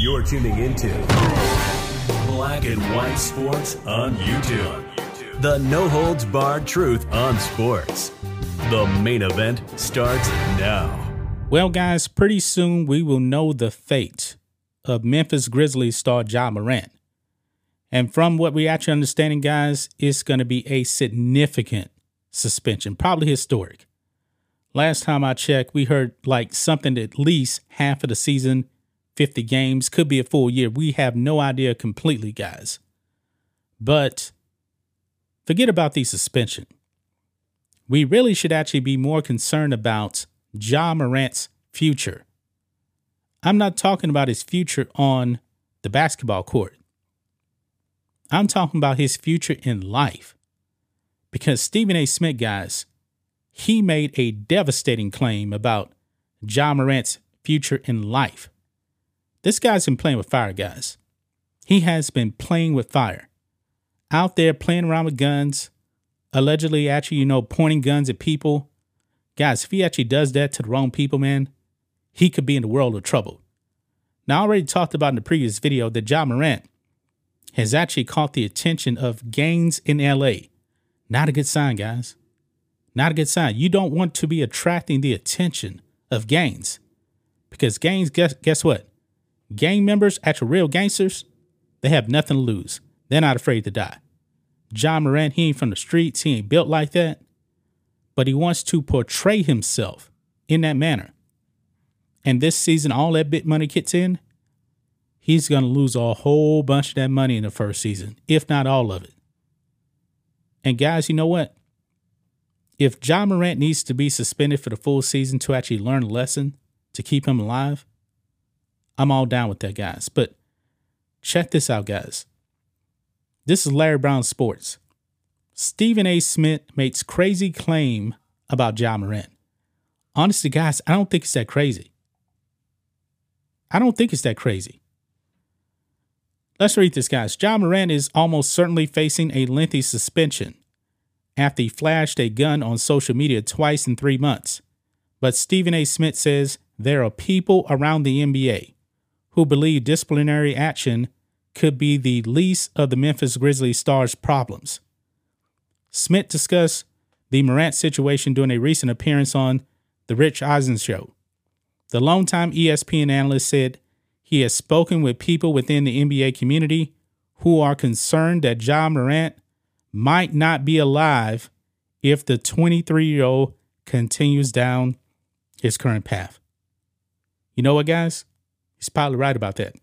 You're tuning into Black and White Sports on YouTube. The no holds barred truth on sports. The main event starts now. Well, guys, pretty soon we will know the fate of Memphis Grizzlies star Ja Morant. And from what we actually understanding, guys, it's going to be a significant suspension, probably historic. Last time I checked, we heard like something at least half of the season, 50 games, could be a full year. We have no idea completely, guys. But forget about the suspension. We really should actually be more concerned about Ja Morant's future. I'm not talking about his future on the basketball court. I'm talking about his future in life. Because Stephen A. Smith, guys, he made a devastating claim about Ja Morant's future in life. This guy's been playing with fire, guys. He has been playing with fire. Out there playing around with guns, allegedly actually, you know, pointing guns at people. Guys, if he actually does that to the wrong people, man, he could be in the world of trouble. Now, I already talked about in the previous video that Ja Morant has actually caught the attention of gangs in LA. Not a good sign, guys. Not a good sign. You don't want to be attracting the attention of gangs because gangs, guess, guess what? Gang members, actual real gangsters, they have nothing to lose. They're not afraid to die. John Moran, he ain't from the streets. He ain't built like that. But he wants to portray himself in that manner. And this season, all that bit money kicks in, he's going to lose a whole bunch of that money in the first season, if not all of it. And guys, you know what? If Ja Morant needs to be suspended for the full season to actually learn a lesson to keep him alive, I'm all down with that, guys. But check this out, guys. This is Larry Brown Sports. Stephen A. Smith makes crazy claim about Ja Morant. Honestly, guys, I don't think it's that crazy. I don't think it's that crazy. Let's read this, guys. Ja Morant is almost certainly facing a lengthy suspension after he flashed a gun on social media twice in three months. But Stephen A. Smith says there are people around the NBA who believe disciplinary action could be the least of the Memphis Grizzlies stars' problems. Smith discussed the Morant situation during a recent appearance on The Rich Eisen Show. The longtime ESPN analyst said he has spoken with people within the NBA community who are concerned that Ja Morant might not be alive if the 23 year old continues down his current path. You know what, guys? He's probably right about that.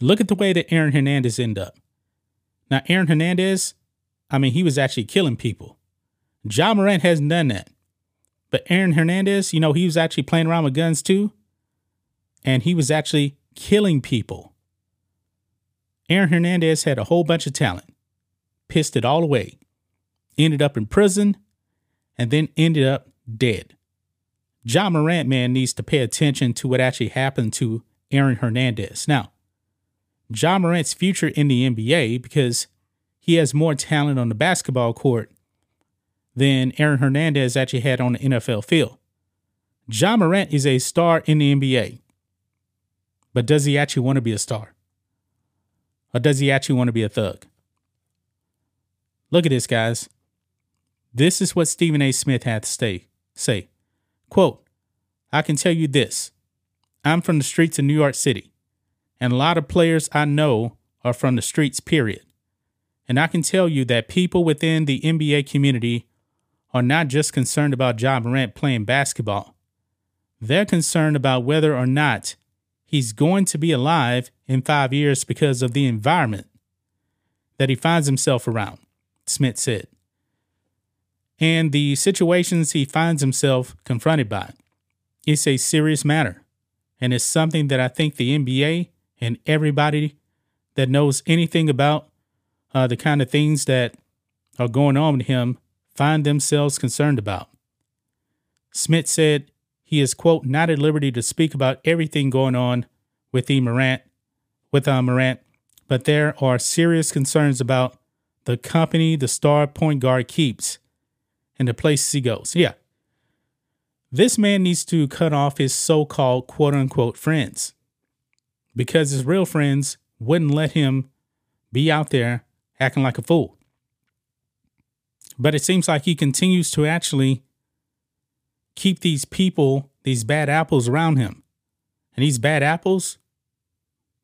Look at the way that Aaron Hernandez ended up. Now, Aaron Hernandez, I mean, he was actually killing people. Ja Morant hasn't done that. But Aaron Hernandez, you know, he was actually playing around with guns too and he was actually killing people. Aaron Hernandez had a whole bunch of talent, pissed it all away, ended up in prison, and then ended up dead. Ja Morant, man, needs to pay attention to what actually happened to Aaron Hernandez. Now, Ja Morant's future in the NBA because he has more talent on the basketball court than Aaron Hernandez actually had on the NFL field. Ja Morant is a star in the NBA. But does he actually want to be a star? Or does he actually want to be a thug? Look at this, guys. This is what Stephen A. Smith had to say. Say, quote, I can tell you this. I'm from the streets of New York City, and a lot of players I know are from the streets, period. And I can tell you that people within the NBA community are not just concerned about Ja Morant playing basketball. They're concerned about whether or not he's going to be alive in five years because of the environment that he finds himself around, Smith said, and the situations he finds himself confronted by. It's a serious matter, and it's something that I think the NBA and everybody that knows anything about uh, the kind of things that are going on with him find themselves concerned about. Smith said he is, quote, not at liberty to speak about everything going on with E. Morant, with uh, Morant, but there are serious concerns about the company the star point guard keeps and the places he goes. Yeah. This man needs to cut off his so called quote unquote friends because his real friends wouldn't let him be out there acting like a fool. But it seems like he continues to actually keep these people, these bad apples around him. And these bad apples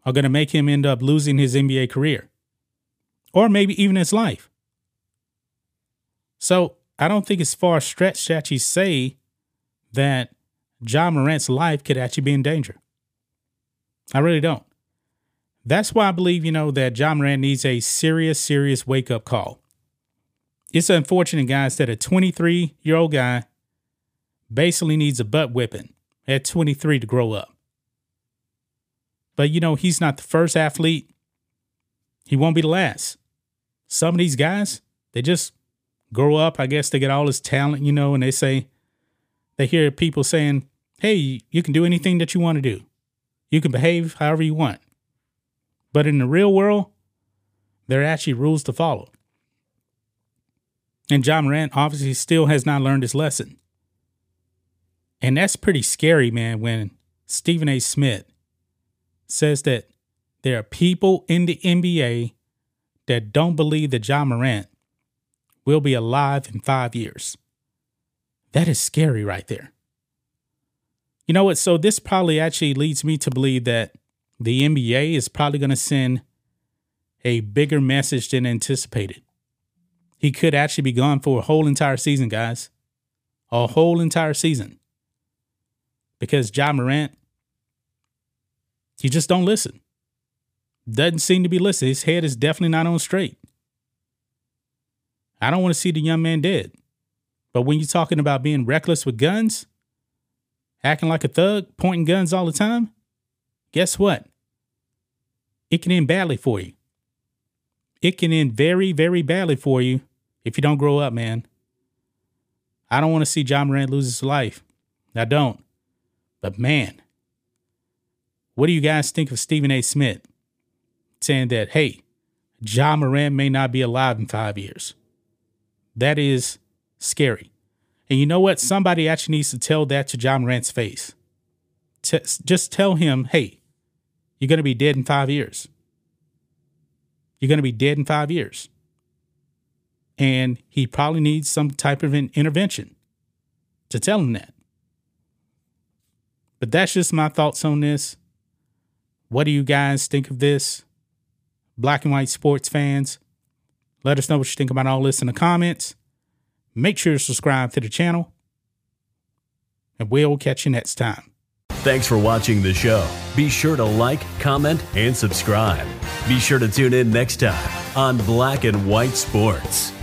are going to make him end up losing his NBA career or maybe even his life. So I don't think it's far stretched to actually say that Ja Morant's life could actually be in danger. I really don't. That's why I believe, you know, that Ja Morant needs a serious, serious wake up call. It's unfortunate, guys, that a 23 year old guy basically needs a butt whipping at 23 to grow up. But, you know, he's not the first athlete. He won't be the last. Some of these guys, they just grow up. I guess they get all this talent, you know, and they say, they hear people saying, hey, you can do anything that you want to do. You can behave however you want. But in the real world, there are actually rules to follow. And Ja Morant obviously still has not learned his lesson. And that's pretty scary, man, when Stephen A. Smith says that there are people in the NBA that don't believe that Ja Morant will be alive in five years. That is scary right there. You know what? So this probably actually leads me to believe that the NBA is probably going to send a bigger message than anticipated. He could actually be gone for a whole entire season, guys. A whole entire season. Because Ja Morant, he just don't listen. Doesn't seem to be listening. His head is definitely not on straight. I don't want to see the young man dead. But when you're talking about being reckless with guns, acting like a thug, pointing guns all the time, guess what? It can end badly for you. It can end very, very badly for you if you don't grow up, man. I don't want to see Ja Morant lose his life. I don't. But man, what do you guys think of Stephen A. Smith saying that, hey, John Moran may not be alive in five years? That is scary. And you know what? Somebody actually needs to tell that to Ja Morant's face. T- just tell him, hey, you're going to be dead in five years. You're going to be dead in five years. And he probably needs some type of an intervention to tell him that. But that's just my thoughts on this. What do you guys think of this? Black and white sports fans, let us know what you think about all this in the comments. Make sure to subscribe to the channel, and we'll catch you next time. Thanks for watching the show. Be sure to like, comment, and subscribe. Be sure to tune in next time on Black and White Sports.